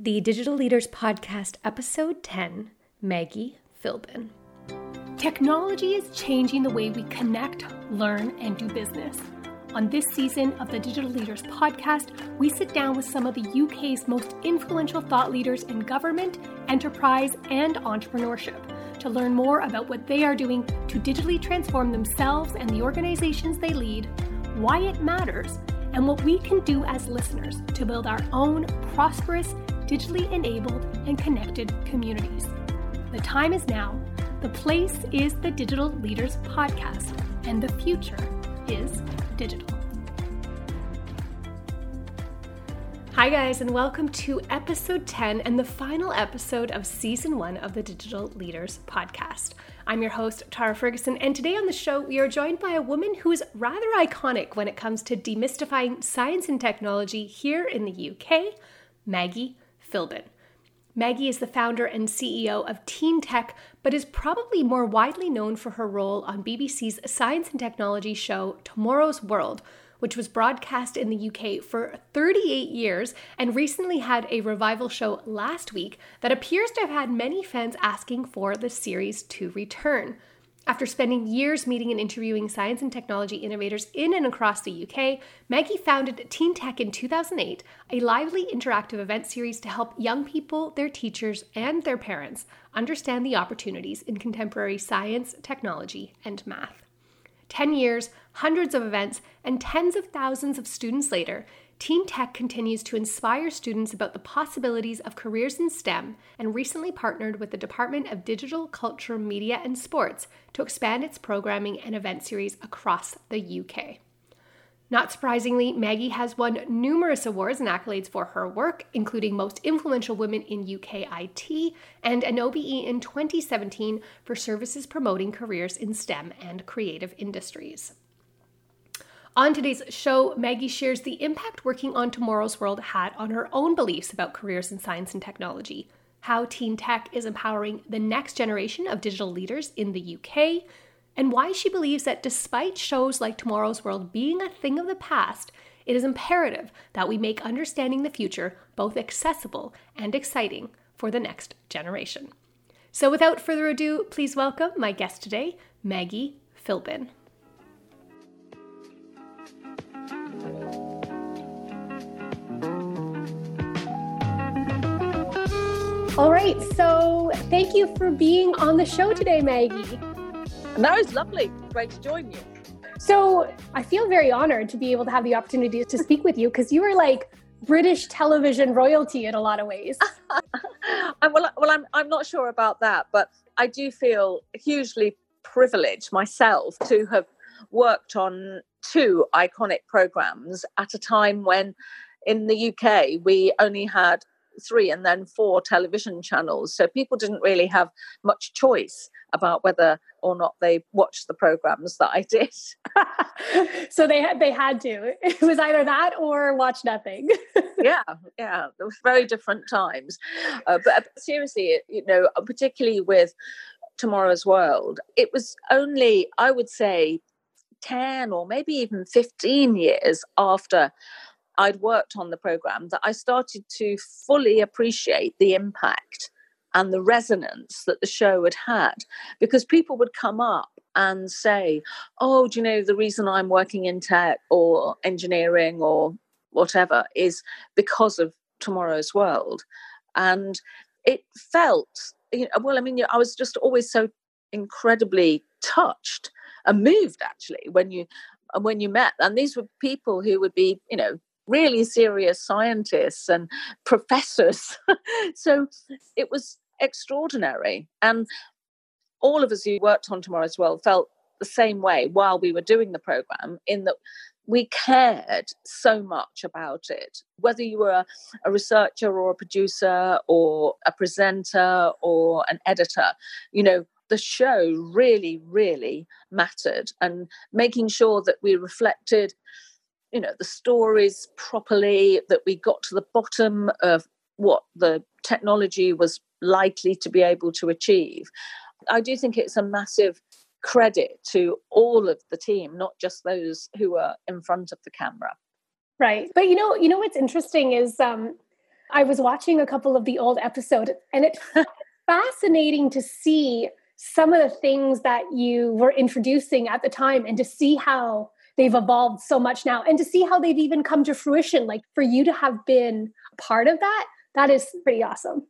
the Digital Leaders Podcast, Episode 10 Maggie Philbin. Technology is changing the way we connect, learn, and do business. On this season of the Digital Leaders Podcast, we sit down with some of the UK's most influential thought leaders in government, enterprise, and entrepreneurship to learn more about what they are doing to digitally transform themselves and the organizations they lead, why it matters, and what we can do as listeners to build our own prosperous, digitally enabled, and connected communities. The time is now. The place is the Digital Leaders Podcast, and the future is digital. Hi, guys, and welcome to episode 10 and the final episode of season one of the Digital Leaders Podcast. I'm your host, Tara Ferguson, and today on the show, we are joined by a woman who is rather iconic when it comes to demystifying science and technology here in the UK, Maggie Philbin. Maggie is the founder and CEO of Teen Tech, but is probably more widely known for her role on BBC's science and technology show Tomorrow's World, which was broadcast in the UK for 38 years and recently had a revival show last week that appears to have had many fans asking for the series to return. After spending years meeting and interviewing science and technology innovators in and across the UK, Maggie founded Teen Tech in 2008, a lively interactive event series to help young people, their teachers, and their parents understand the opportunities in contemporary science, technology, and math. 10 years, hundreds of events, and tens of thousands of students later, Teen Tech continues to inspire students about the possibilities of careers in STEM and recently partnered with the Department of Digital Culture, Media and Sports to expand its programming and event series across the UK. Not surprisingly, Maggie has won numerous awards and accolades for her work, including Most Influential Women in UK IT and an OBE in 2017 for services promoting careers in STEM and creative industries. On today's show, Maggie shares the impact working on Tomorrow's World had on her own beliefs about careers in science and technology, how Teen Tech is empowering the next generation of digital leaders in the UK, and why she believes that despite shows like Tomorrow's World being a thing of the past, it is imperative that we make understanding the future both accessible and exciting for the next generation. So, without further ado, please welcome my guest today, Maggie Philbin. All right. So thank you for being on the show today, Maggie. That was lovely. Great to join you. So I feel very honored to be able to have the opportunity to speak with you because you are like British television royalty in a lot of ways. well, well, I'm I'm not sure about that, but I do feel hugely privileged myself to have worked on two iconic programs at a time when in the UK we only had three and then four television channels. So people didn't really have much choice about whether or not they watched the programs that I did. so they had they had to. It was either that or watch nothing. yeah, yeah, it was very different times. Uh, but, but seriously, you know, particularly with Tomorrow's World, it was only I would say 10 or maybe even 15 years after I'd worked on the program that I started to fully appreciate the impact and the resonance that the show had had because people would come up and say, Oh, do you know the reason I'm working in tech or engineering or whatever is because of tomorrow's world? And it felt, you know, well, I mean, I was just always so incredibly touched and moved actually when you when you met and these were people who would be you know really serious scientists and professors. so it was extraordinary. And all of us who worked on Tomorrow's World felt the same way while we were doing the program, in that we cared so much about it. Whether you were a, a, researcher or a producer or a presenter or an editor, you know, the show really, really mattered and making sure that we reflected you know the stories properly that we got to the bottom of what the technology was likely to be able to achieve. I do think it's a massive credit to all of the team not just those who are in front of the camera. Right. But you know you know what's interesting is um I was watching a couple of the old episodes, and it's fascinating to see some of the things that you were introducing at the time and to see how they've evolved so much now and to see how they've even come to fruition. Like for you to have been part of that, that is pretty awesome.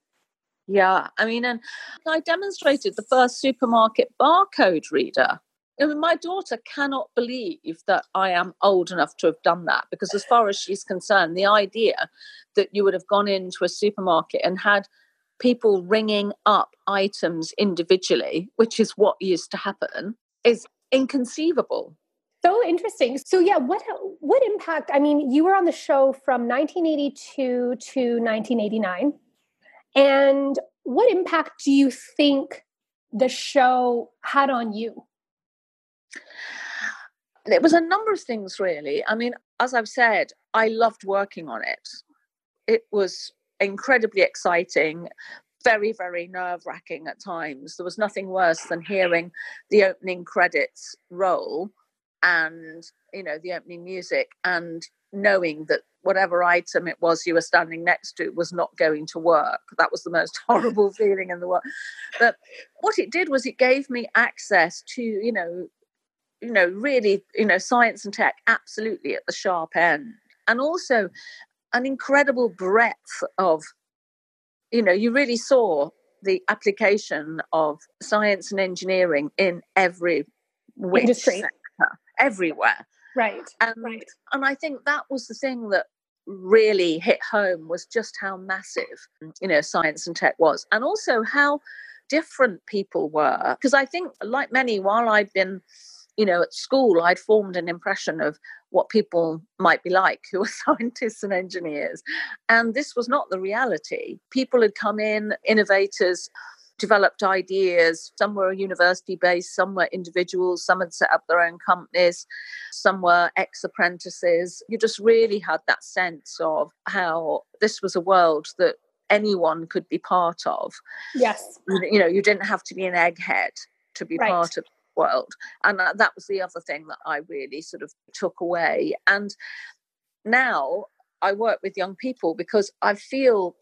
Yeah, I mean, and I demonstrated the first supermarket barcode reader. I mean, my daughter cannot believe that I am old enough to have done that because, as far as she's concerned, the idea that you would have gone into a supermarket and had people ringing up items individually, which is what used to happen, is inconceivable. So interesting. So yeah, what what impact? I mean, you were on the show from 1982 to 1989. And what impact do you think the show had on you? It was a number of things, really. I mean, as I've said, I loved working on it. It was incredibly exciting, very, very nerve wracking at times. There was nothing worse than hearing the opening credits roll and, you know, the opening music and knowing that whatever item it was you were standing next to was not going to work. That was the most horrible feeling in the world. But what it did was it gave me access to, you know, you know, really, you know, science and tech absolutely at the sharp end. And also an incredible breadth of, you know, you really saw the application of science and engineering in every industry everywhere. Right. And, right. and I think that was the thing that really hit home was just how massive, you know, science and tech was. And also how different people were. Because I think, like many, while I'd been, you know, at school, I'd formed an impression of what people might be like who are scientists and engineers. And this was not the reality. People had come in, innovators developed ideas. Some were university based, some were individuals, some had set up their own companies, some were ex apprentices. You just really had that sense of how this was a world that anyone could be part of. Yes. You know, you didn't have to be an egghead to be right. part of the world. And that was the other thing that I really sort of took away. And now I work with young people because I feel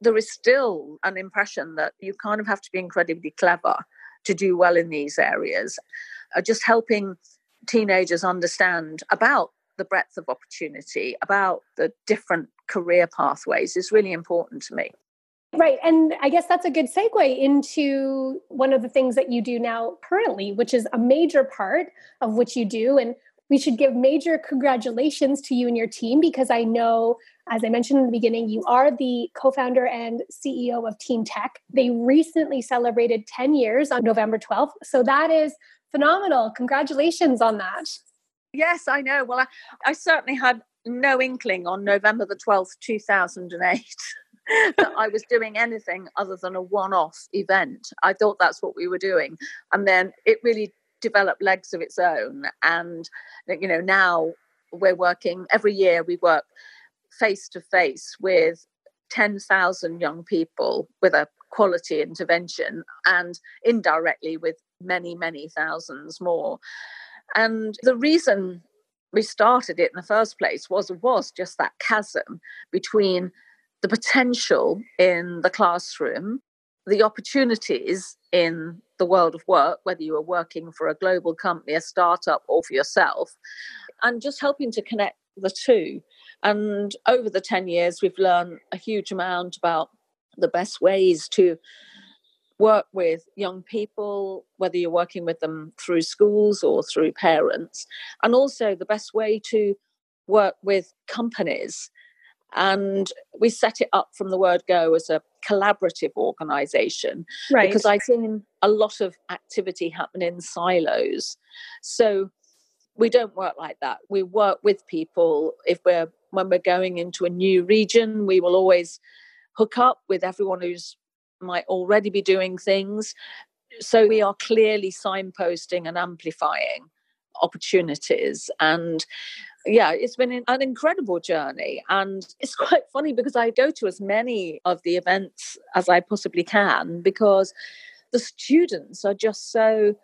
there is still an impression that you kind of have to be incredibly clever to do well in these areas. Uh, just helping teenagers understand about the breadth of opportunity, about the different career pathways is really important to me. Right. And I guess that's a good segue into one of the things that you do now currently, which is a major part of what you do. And we should give major congratulations to you and your team because I know as I mentioned in the beginning, you are the co founder and CEO of Teen Tech. They recently celebrated 10 years on November 12th. So that is phenomenal. Congratulations on that. Yes, I know. Well, I, I certainly had no inkling on November the 12th, 2008. that I was doing anything other than a one off event. I thought that's what we were doing. And then it really developed legs of its own. And, you know, now we're working every year, we work face to face with 10,000 young people with a quality intervention and indirectly with many, many thousands more. And the reason we started it in the first place was was just that chasm between the potential in the classroom, the opportunities in the world of work, whether you are working for a global company, a startup, or for yourself, and just helping to connect the two. And over the 10 years, we've learned a huge amount about the best ways to work with young people, whether you're working with them through schools or through parents, and also the best way to work with companies. And we set it up from the word go as a collaborative organization right. because I've seen a lot of activity happen in silos. So we don't work like that. We work with people. If we're when we're going into a new region, we will always hook up with everyone who's might already be doing things. So we are clearly signposting and amplifying opportunities and yeah it's been an incredible journey and it's quite funny because i go to as many of the events as i possibly can because the students are just so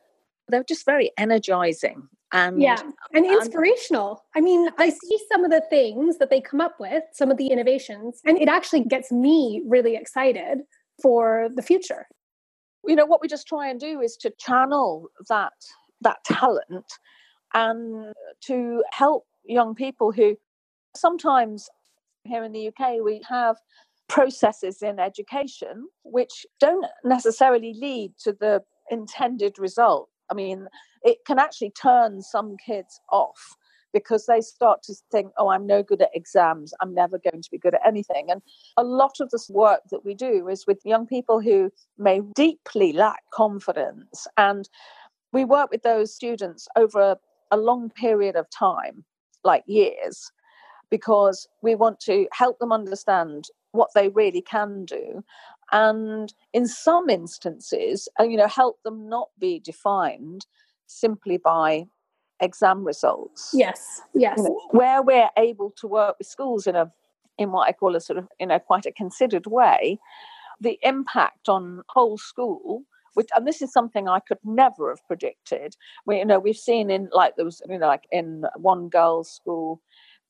they're just very energizing and yeah and inspirational. I mean i see some of the things that they come up with some of the innovations and it actually gets me really excited for the future. You know what we just try and do is to channel that that talent and to help young people who sometimes here in the UK we have processes in education which don't necessarily lead to the intended result I mean, it can actually turn some kids off because they start to think, oh, I'm no good at exams. I'm never going to be good at anything. And a lot of this work that we do is with young people who may deeply lack confidence. And we work with those students over a, a long period of time, like years, because we want to help them understand what they really can do. And in some instances uh, you know help them not be defined simply by exam results. Yes yes. You know, where we're able to work with schools in a in what i call a sort of you know quite a considered way the impact on whole school which and this is something I could never have predicted. We, you know, we've seen in like there was, you know, like in one girls' school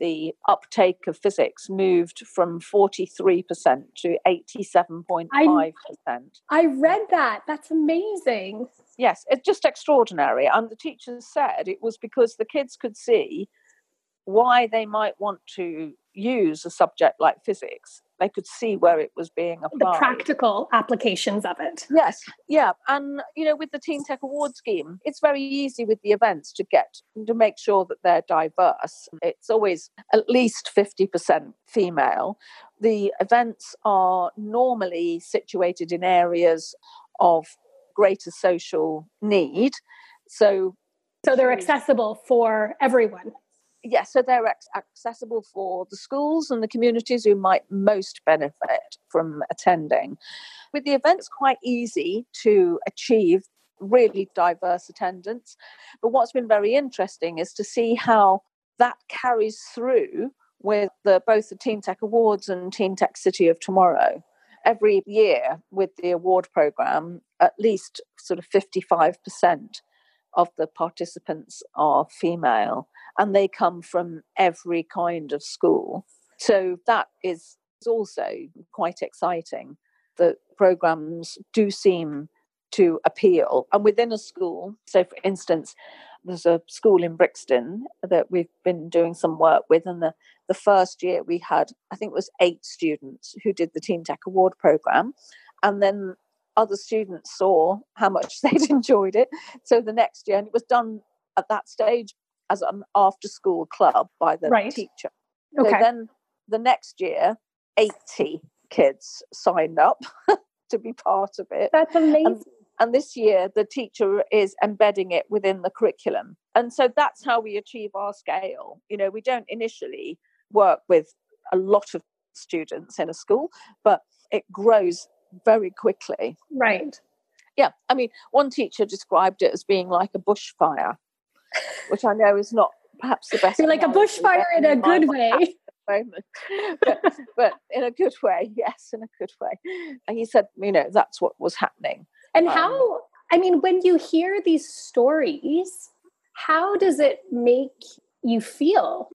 the uptake of physics moved from 43% to 87.5%. I, I read that. That's amazing. Yes, it's just extraordinary. And the teachers said it was because the kids could see why they might want to use a subject like physics they could see where it was being applied. The practical applications of it. Yes, yeah, and you know, with the Teen Tech Award scheme, it's very easy with the events to get to make sure that they're diverse. It's always at least fifty percent female. The events are normally situated in areas of greater social need, so. So they're accessible for everyone yes, so they're accessible for the schools and the communities who might most benefit from attending. With the events quite easy to achieve really diverse attendance, but what's been very interesting is to see how that carries through with the, both the Teen Tech Awards and Teen Tech City of Tomorrow. Every year with the award program, at least sort of 55% of the participants are female and they come from every kind of school. So that is also quite exciting. The programs do seem to appeal. And within a school, so for instance, there's a school in Brixton that we've been doing some work with, and the, the first year we had, I think it was eight students who did the Teen Tech Award program. And then other students saw how much they'd enjoyed it. So the next year, and it was done at that stage as an after school club by the right. teacher. Okay. So then the next year, 80 kids signed up to be part of it. That's amazing. And, and this year, the teacher is embedding it within the curriculum. And so that's how we achieve our scale. You know, we don't initially work with a lot of students in a school, but it grows very quickly. Right. Yeah. I mean, one teacher described it as being like a bushfire which I know is not perhaps the best. Like a bushfire in a good way. Moment. But, but in a good way, yes, in a good way. And he said, you know, that's what was happening. And um, how, I mean, when you hear these stories, how does it make you feel?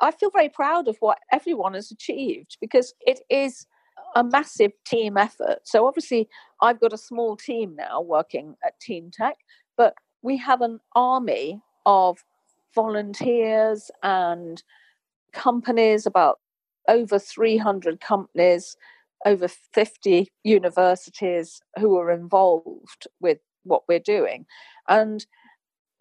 I feel very proud of what everyone has achieved because it is a massive team effort. So obviously, I've got a small team now working at Teen Tech, but we have an army of volunteers and companies, about over 300 companies, over 50 universities who are involved with what we're doing. And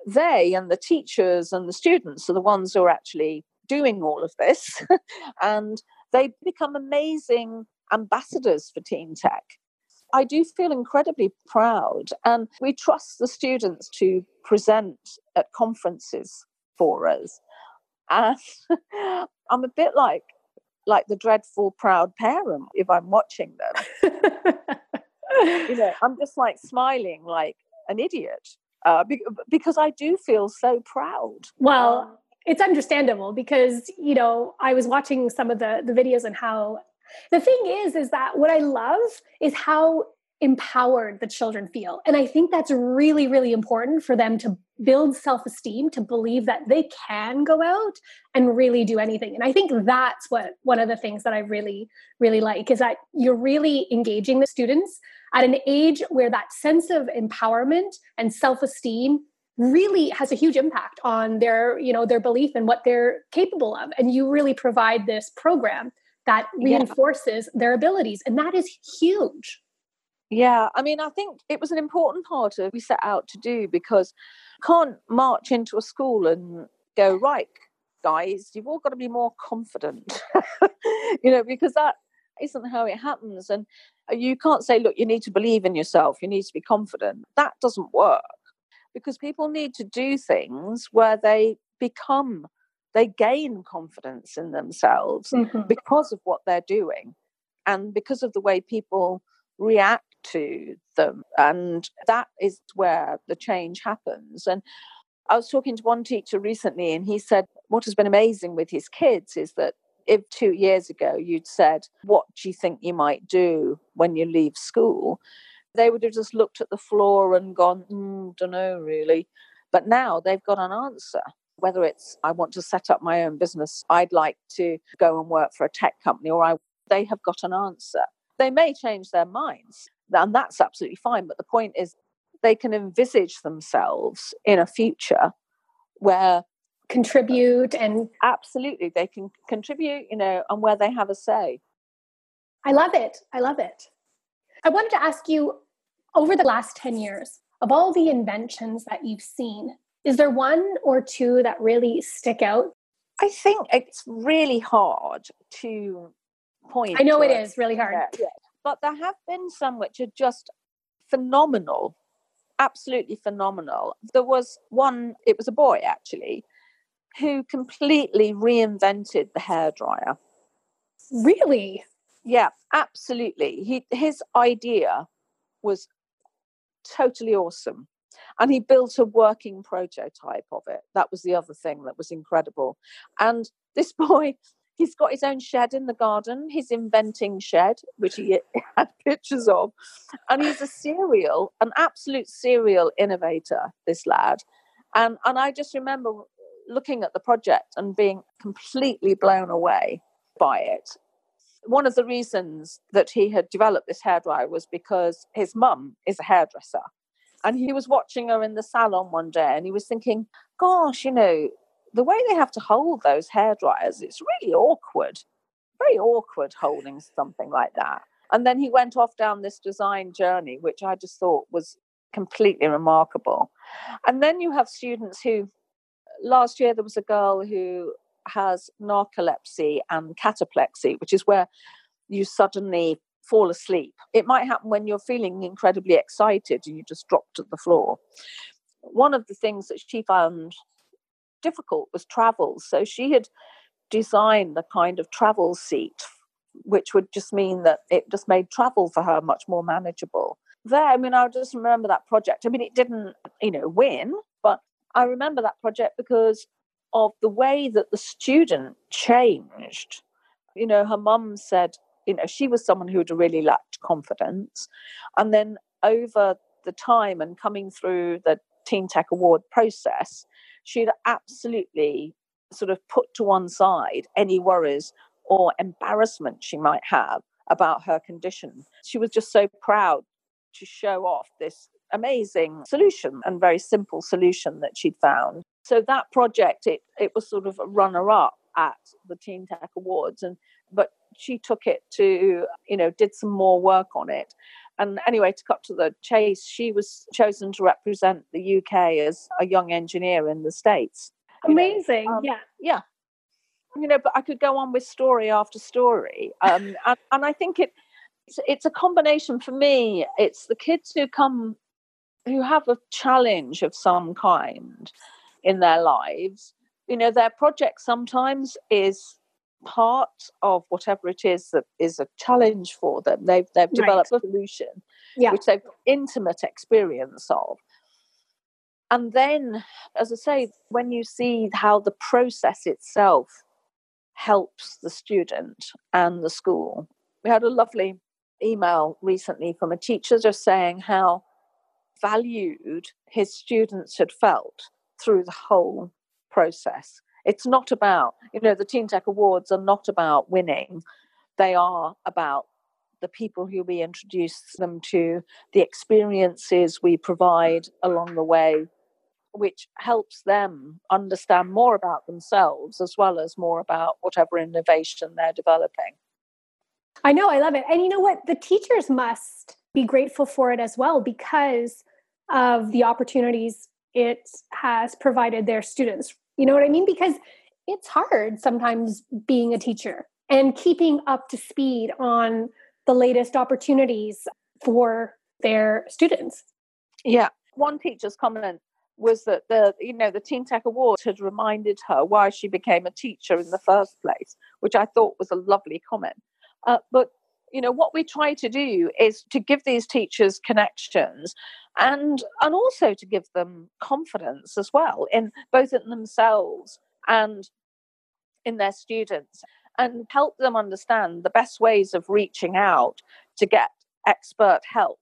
they and the teachers and the students are the ones who are actually doing all of this. and they become amazing ambassadors for Teen Tech. I do feel incredibly proud, and we trust the students to present at conferences for us. And I'm a bit like like the dreadful proud parent if I'm watching them. you know, I'm just like smiling like an idiot uh, because I do feel so proud. Well, um, it's understandable because you know I was watching some of the the videos and how the thing is is that what I love is how empowered the children feel. And I think that's really, really important for them to build self esteem, to believe that they can go out and really do anything. And I think that's what one of the things that I really, really like is that you're really engaging the students at an age where that sense of empowerment and self esteem really has a huge impact on their you know their belief in what they're capable of and you really provide this program that reinforces yeah. their abilities and that is huge yeah, I mean, I think it was an important part of we set out to do because can't march into a school and go right, guys. You've all got to be more confident, you know, because that isn't how it happens. And you can't say, look, you need to believe in yourself. You need to be confident. That doesn't work because people need to do things where they become, they gain confidence in themselves mm-hmm. because of what they're doing and because of the way people react to them. And that is where the change happens. And I was talking to one teacher recently, and he said what has been amazing with his kids is that if two years ago you'd said, What do you think you might do when you leave school? They would have just looked at the floor and gone, mm, Don't know really. But now they've got an answer. Whether it's, I want to set up my own business, I'd like to go and work for a tech company, or I, they have got an answer. They may change their minds, and that's absolutely fine. But the point is, they can envisage themselves in a future where contribute and absolutely they can contribute, you know, and where they have a say. I love it. I love it. I wanted to ask you over the last 10 years, of all the inventions that you've seen, is there one or two that really stick out? I think it's really hard to point. I know it, it is really hard. Yeah, yeah. But there have been some which are just phenomenal, absolutely phenomenal. There was one, it was a boy actually, who completely reinvented the hairdryer. Really? Yeah, absolutely. He his idea was totally awesome. And he built a working prototype of it. That was the other thing that was incredible. And this boy He's got his own shed in the garden, his inventing shed, which he had pictures of. And he's a serial, an absolute serial innovator, this lad. And, and I just remember looking at the project and being completely blown away by it. One of the reasons that he had developed this hairdryer was because his mum is a hairdresser. And he was watching her in the salon one day and he was thinking, gosh, you know, the way they have to hold those hair dryers, it's really awkward, very awkward holding something like that. And then he went off down this design journey, which I just thought was completely remarkable. And then you have students who, last year, there was a girl who has narcolepsy and cataplexy, which is where you suddenly fall asleep. It might happen when you're feeling incredibly excited and you just drop to the floor. One of the things that she found difficult was travel. So she had designed the kind of travel seat, which would just mean that it just made travel for her much more manageable. There, I mean, I just remember that project. I mean, it didn't, you know, win, but I remember that project because of the way that the student changed. You know, her mum said, you know, she was someone who had really lacked confidence. And then over the time and coming through the Teen Tech Award process, she'd absolutely sort of put to one side any worries or embarrassment she might have about her condition. She was just so proud to show off this amazing solution and very simple solution that she'd found. So that project, it, it was sort of a runner up at the Teen Tech Awards and but she took it to, you know, did some more work on it. And anyway, to cut to the chase, she was chosen to represent the UK as a young engineer in the States. Amazing. Um, yeah. Yeah. You know, but I could go on with story after story. Um, and, and I think it, it's, it's a combination for me. It's the kids who come, who have a challenge of some kind in their lives. You know, their project sometimes is part of whatever it is that is a challenge for them. They've they've developed right. a solution yeah. which they've intimate experience of. And then, as I say, when you see how the process itself helps the student and the school, we had a lovely email recently from a teacher just saying how valued his students had felt through the whole process. It's not about, you know, the Teen Tech Awards are not about winning. They are about the people who we introduce them to, the experiences we provide along the way, which helps them understand more about themselves as well as more about whatever innovation they're developing. I know, I love it. And you know what? The teachers must be grateful for it as well because of the opportunities it has provided their students. You know what I mean? Because it's hard sometimes being a teacher and keeping up to speed on the latest opportunities for their students. Yeah. One teacher's comment was that the you know the Teen Tech Awards had reminded her why she became a teacher in the first place, which I thought was a lovely comment. Uh, but you know what we try to do is to give these teachers connections and and also to give them confidence as well in both in themselves and in their students and help them understand the best ways of reaching out to get expert help.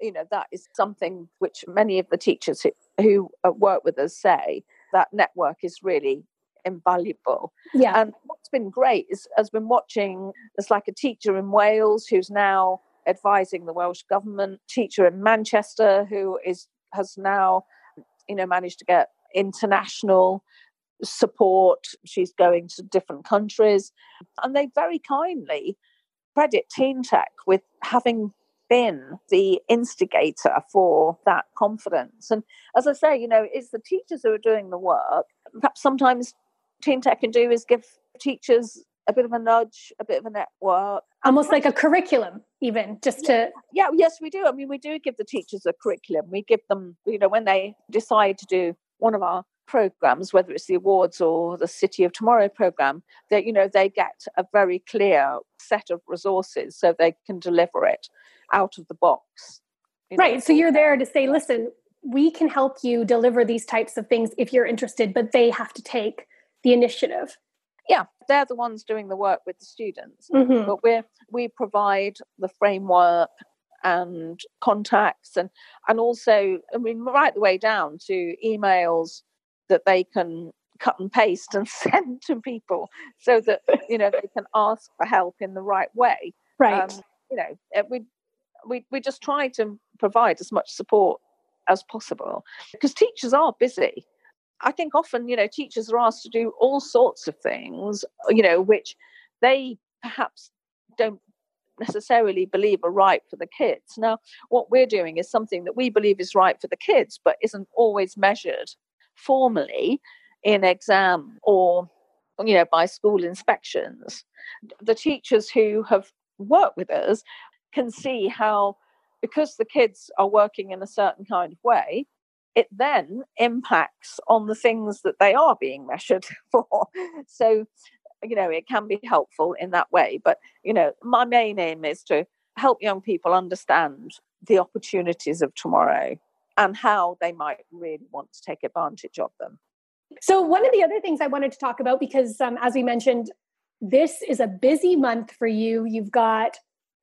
You know that is something which many of the teachers who, who uh, work with us say that network is really invaluable. Yeah. And what's been great is has been watching there's like a teacher in Wales who's now advising the Welsh government, teacher in Manchester who is has now, you know, managed to get international support. She's going to different countries. And they very kindly credit Teen Tech with having been the instigator for that confidence. And as I say, you know, it's the teachers who are doing the work. Perhaps sometimes Teen Tech can do is give teachers a bit of a nudge, a bit of a network. Almost like a curriculum, even just yeah. to. Yeah, yes, we do. I mean, we do give the teachers a curriculum. We give them, you know, when they decide to do one of our programs, whether it's the awards or the City of Tomorrow program, that, you know, they get a very clear set of resources so they can deliver it out of the box. Right. Know. So you're there to say, listen, we can help you deliver these types of things if you're interested, but they have to take the initiative. Yeah they're the ones doing the work with the students. Mm-hmm. but we we provide the framework and contacts and and also i mean right the way down to emails that they can cut and paste and send to people so that you know they can ask for help in the right way. Right. Um, you know eh, we we we just try to provide as much support as possible because teachers are busy I think often, you know, teachers are asked to do all sorts of things, you know, which they perhaps don't necessarily believe are right for the kids. Now, what we're doing is something that we believe is right for the kids, but isn't always measured formally in exam or, you know, by school inspections. The teachers who have worked with us can see how, because the kids are working in a certain kind of way, it then impacts on the things that they are being measured for. So, you know, it can be helpful in that way. But, you know, my main aim is to help young people understand the opportunities of tomorrow and how they might really want to take advantage of them. So, one of the other things I wanted to talk about, because um, as we mentioned, this is a busy month for you. You've got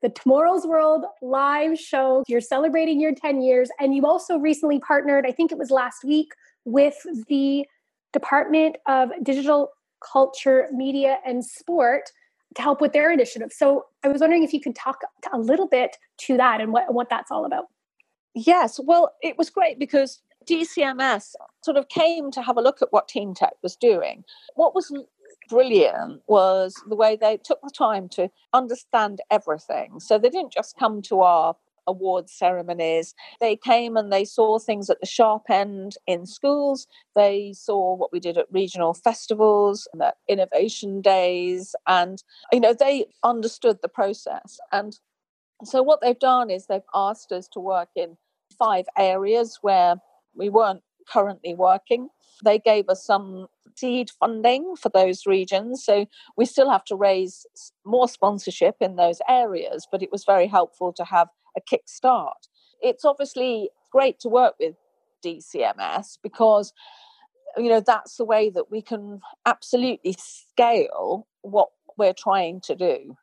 the Tomorrow's World live show. You're celebrating your 10 years, and you also recently partnered, I think it was last week, with the Department of Digital Culture, Media, and Sport to help with their initiative. So I was wondering if you could talk a little bit to that and what, what that's all about. Yes, well, it was great because DCMS sort of came to have a look at what Teen Tech was doing. What was brilliant was the way they took the time to understand everything. So they didn't just come to our award ceremonies. They came and they saw things at the sharp end in schools. They saw what we did at regional festivals and at innovation days. And, you know, they understood the process. And so what they've done is they've asked us to work in five areas where we weren't currently working. They gave us some seed funding for those regions. So we still have to raise more sponsorship in those areas, but it was very helpful to have a kickstart. It's obviously great to work with DCMS because you know that's the way that we can absolutely scale what we're trying to do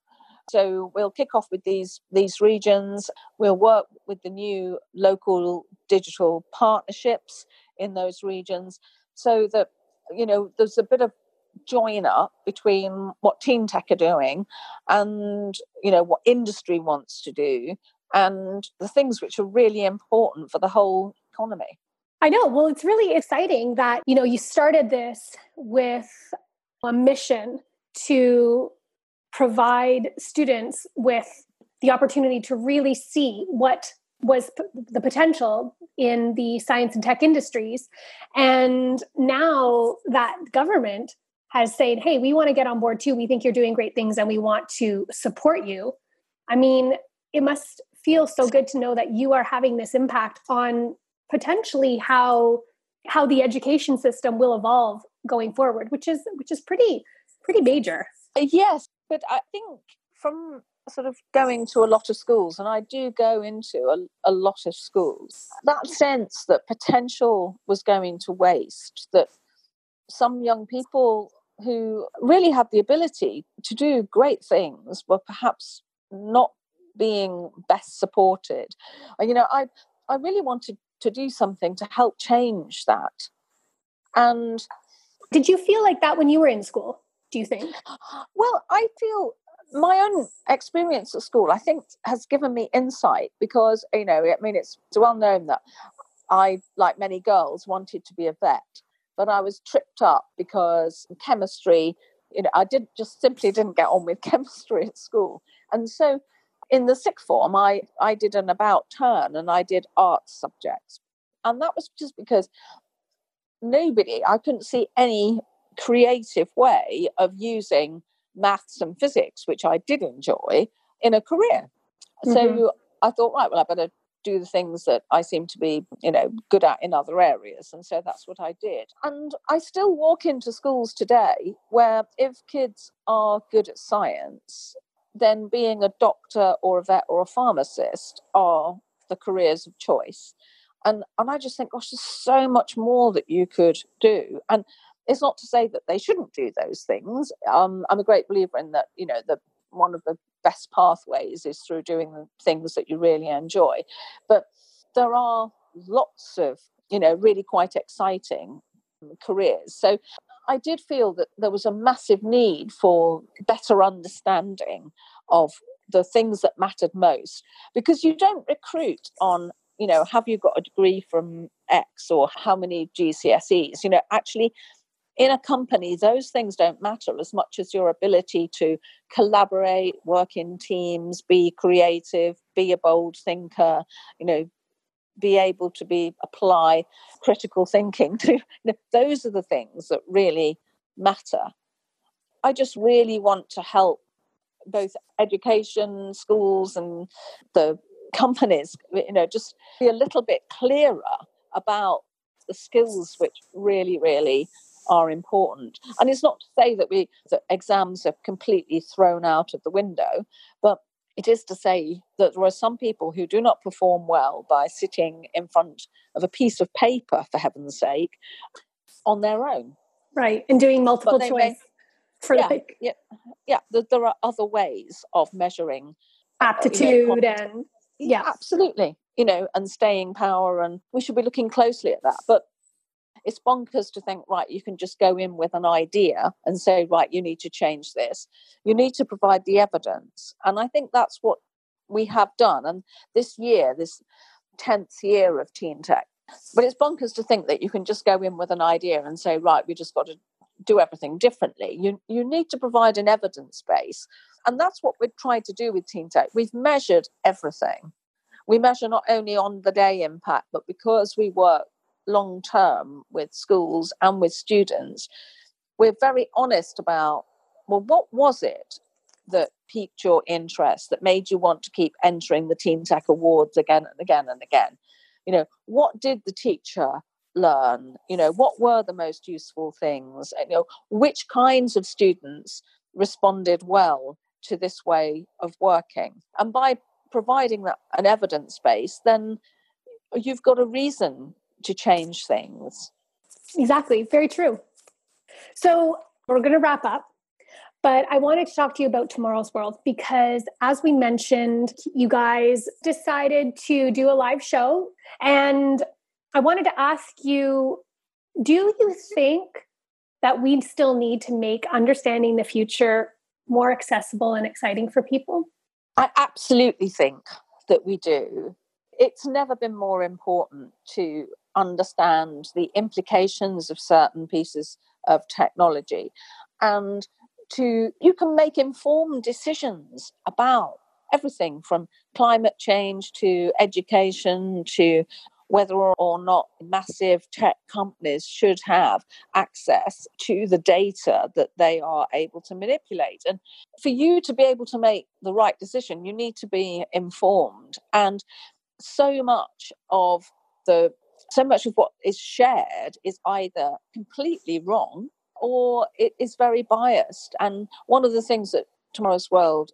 So we'll kick off with these these regions. We'll work with the new local digital partnerships in those regions so that you know there's a bit of join up between what teen tech are doing and you know what industry wants to do and the things which are really important for the whole economy. I know. Well it's really exciting that you know you started this with a mission to provide students with the opportunity to really see what was p- the potential in the science and tech industries. And now that government has said, hey, we want to get on board too. We think you're doing great things and we want to support you. I mean, it must feel so good to know that you are having this impact on potentially how how the education system will evolve going forward, which is which is pretty pretty major. Yes, but I think from sort of going to a lot of schools, and I do go into a, a lot of schools, that sense that potential was going to waste, that some young people who really have the ability to do great things were perhaps not being best supported. You know, I I really wanted to do something to help change that. And did you feel like that when you were in school? Do you think? Well, I feel my own experience at school, I think, has given me insight because, you know, I mean, it's, well known that I, like many girls, wanted to be a vet, but I was tripped up because chemistry, you know, I did just simply didn't get on with chemistry at school. And so in the sixth form, I, I did an about turn and I did arts subjects. And that was just because nobody, I couldn't see any creative way of using maths and physics, which I did enjoy, in a career. Mm-hmm. So I thought, right, well, I better do the things that I seem to be, you know, good at in other areas. And so that's what I did. And I still walk into schools today where if kids are good at science, then being a doctor or a vet or a pharmacist are the careers of choice. And and I just think, gosh, there's so much more that you could do. And it's not to say that they shouldn't do those things. Um, I'm a great believer in that. You know, the one of the best pathways is through doing the things that you really enjoy. But there are lots of you know really quite exciting careers. So I did feel that there was a massive need for better understanding of the things that mattered most because you don't recruit on you know have you got a degree from x or how many gcse's you know actually in a company, those things don't matter as much as your ability to collaborate, work in teams, be creative, be a bold thinker, you know, be able to be apply critical thinking to those are the things that really matter. I just really want to help both education, schools, and the companies, you know, just be a little bit clearer about the skills which really, really are important. And it's not to say that we that exams are completely thrown out of the window, but it is to say that there are some people who do not perform well by sitting in front of a piece of paper, for heaven's sake, on their own. Right, and doing multiple choice. May, for yeah, like yeah, yeah. There are other ways of measuring aptitude uh, you know, and yeah, absolutely. You know, and staying power, and we should be looking closely at that. But it's bonkers to think, right, you can just go in with an idea and say, right, you need to change this. You need to provide the evidence. And I think that's what we have done. And this year, this 10th year of Teen Tech, but it's bonkers to think that you can just go in with an idea and say, right, we just got to do everything differently. You, you need to provide an evidence base. And that's what we've tried to do with Teen Tech. We've measured everything. We measure not only on the day impact, but because we work long term with schools and with students, we're very honest about well, what was it that piqued your interest, that made you want to keep entering the Teen Tech Awards again and again and again? You know, what did the teacher learn? You know, what were the most useful things? You know, which kinds of students responded well to this way of working? And by providing that an evidence base, then you've got a reason to change things. Exactly. Very true. So we're going to wrap up. But I wanted to talk to you about Tomorrow's World because, as we mentioned, you guys decided to do a live show. And I wanted to ask you do you think that we still need to make understanding the future more accessible and exciting for people? I absolutely think that we do. It's never been more important to understand the implications of certain pieces of technology and to you can make informed decisions about everything from climate change to education to whether or not massive tech companies should have access to the data that they are able to manipulate. And for you to be able to make the right decision, you need to be informed. And so much of the so much of what is shared is either completely wrong or it is very biased. And one of the things that Tomorrow's World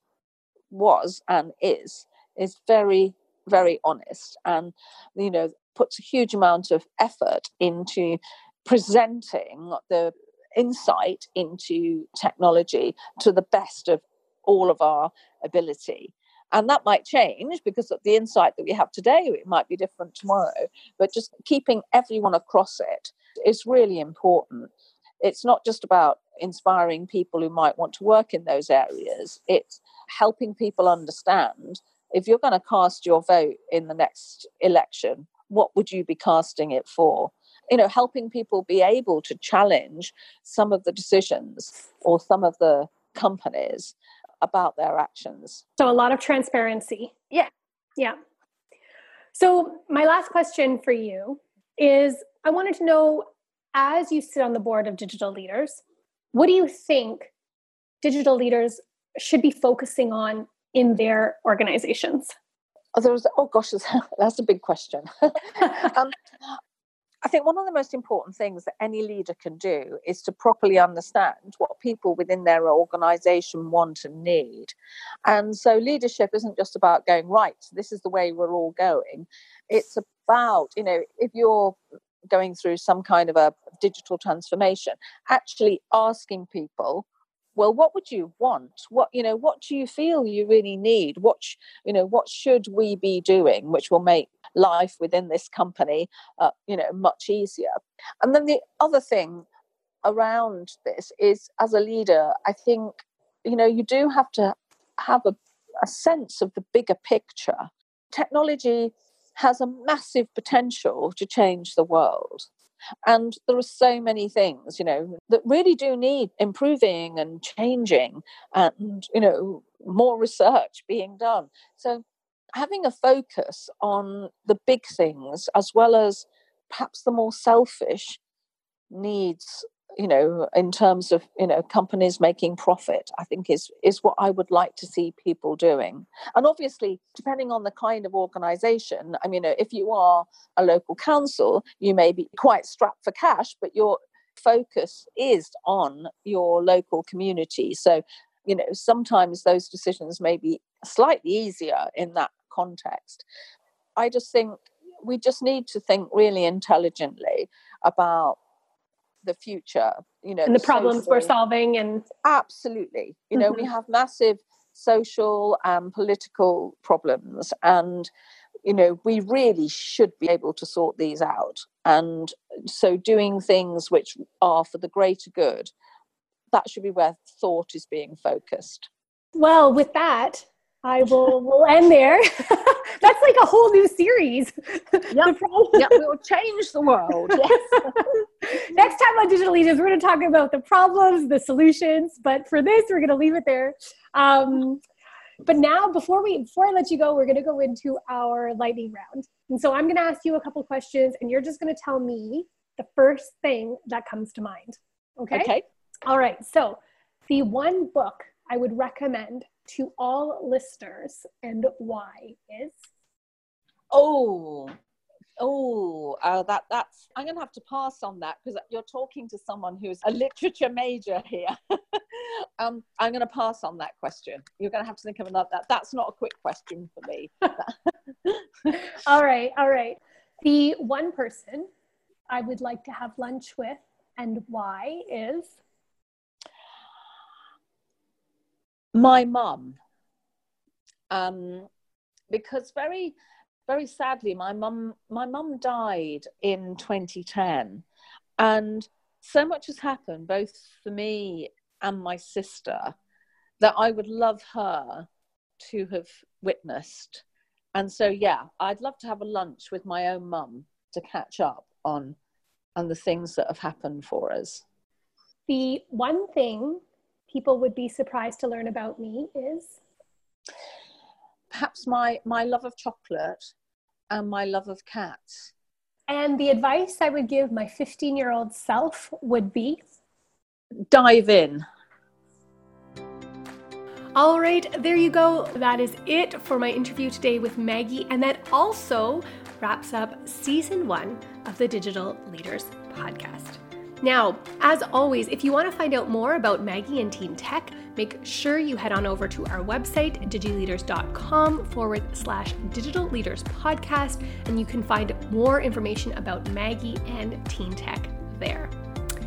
was and is is very very honest and you know puts a huge amount of effort into presenting the insight into technology to the best of all of our ability and that might change because the insight that we have today it might be different tomorrow but just keeping everyone across it is really important. It's not just about inspiring people who might want to work in those areas it's helping people understand if you're going to cast your vote in the next election what would you be casting it for? You know helping people be able to challenge some of the decisions or some of the companies about their actions. So a lot of transparency. Yeah. Yeah. So my last question for you is i wanted to know as you sit on the board of digital leaders what do you think digital leaders should be focusing on in their organizations? Oh, there was, oh gosh, that's a big question. um, I think one of the most important things that any leader can do is to properly understand what people within their organization want and need. And so leadership isn't just about going, right, this is the way we're all going. It's about, you know, if you're going through some kind of a digital transformation, actually asking people, well what would you want what you know what do you feel you really need what you know what should we be doing which will make life within this company uh, you know much easier. And then the other thing around this is as a leader i think you know you do have to have a, a sense of the bigger picture. Technology has a massive potential to change the world. And there are so many things, you know, that really do need improving and changing and, you know, more research being done. So having a focus on the big things as well as perhaps the more selfish needs you know in terms of you know companies making profit i think is is what i would like to see people doing. And obviously depending on the kind of organization i mean uh, if you are a local council you may be quite strapped for cash but your focus is on your local community. So you know sometimes those decisions may be slightly easier in that context. I just think we just need to think really intelligently about the future you know and the problems social, we're solving and absolutely. You know mm-hmm. we have massive social and political problems and you know we really should be able to sort these out. And so doing things which are for the greater good that should be where thought is being focused. Well with that I will will end there. That's like a whole new series. Yep. yep. We will change the world. Yes. Next time on Digital Leaders, we're going to talk about the problems, the solutions. But for this, we're going to leave it there. Um, but now, before we before I let you go, we're going to go into our lightning round. And so I'm going to ask you a couple questions, and you're just going to tell me the first thing that comes to mind. Okay. Okay. All right. So the one book I would recommend to all listeners and why is? Oh, oh, uh, that that's. I'm going to have to pass on that because you're talking to someone who's a literature major here. um, I'm going to pass on that question. You're going to have to think of another. That, that's not a quick question for me. all right, all right. The one person I would like to have lunch with and why is My mum. Um, because very, very sadly, my mum, my mum died in 2010, and so much has happened, both for me and my sister, that I would love her to have witnessed. And so, yeah, I'd love to have a lunch with my own mum to catch up on and the things that have happened for us. The one thing people would be surprised to learn about me is perhaps my my love of chocolate and my love of cats. And the advice I would give my 15 year old self would be dive in. All right, there you go. That is it for my interview today with Maggie. And that also wraps up season one of the Digital Leaders podcast. Now, as always, if you want to find out more about Maggie and Teen Tech, make sure you head on over to our website, digileaders.com forward slash digital leaders podcast, and you can find more information about Maggie and Teen Tech there.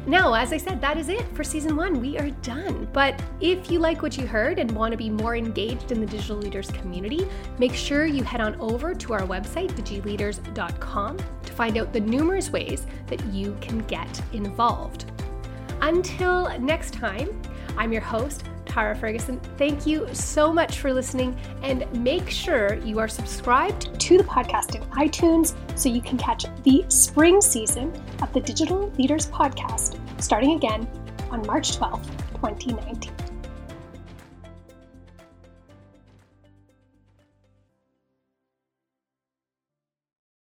Now, as I said, that is it for season one. We are done. But if you like what you heard and want to be more engaged in the digital leaders community, make sure you head on over to our website, digileaders.com, to find out the numerous ways that you can get involved. Until next time, I'm your host, Tara Ferguson. Thank you so much for listening, and make sure you are subscribed to the podcast in iTunes so you can catch the spring season of the Digital Leaders Podcast starting again on March 12th, 2019.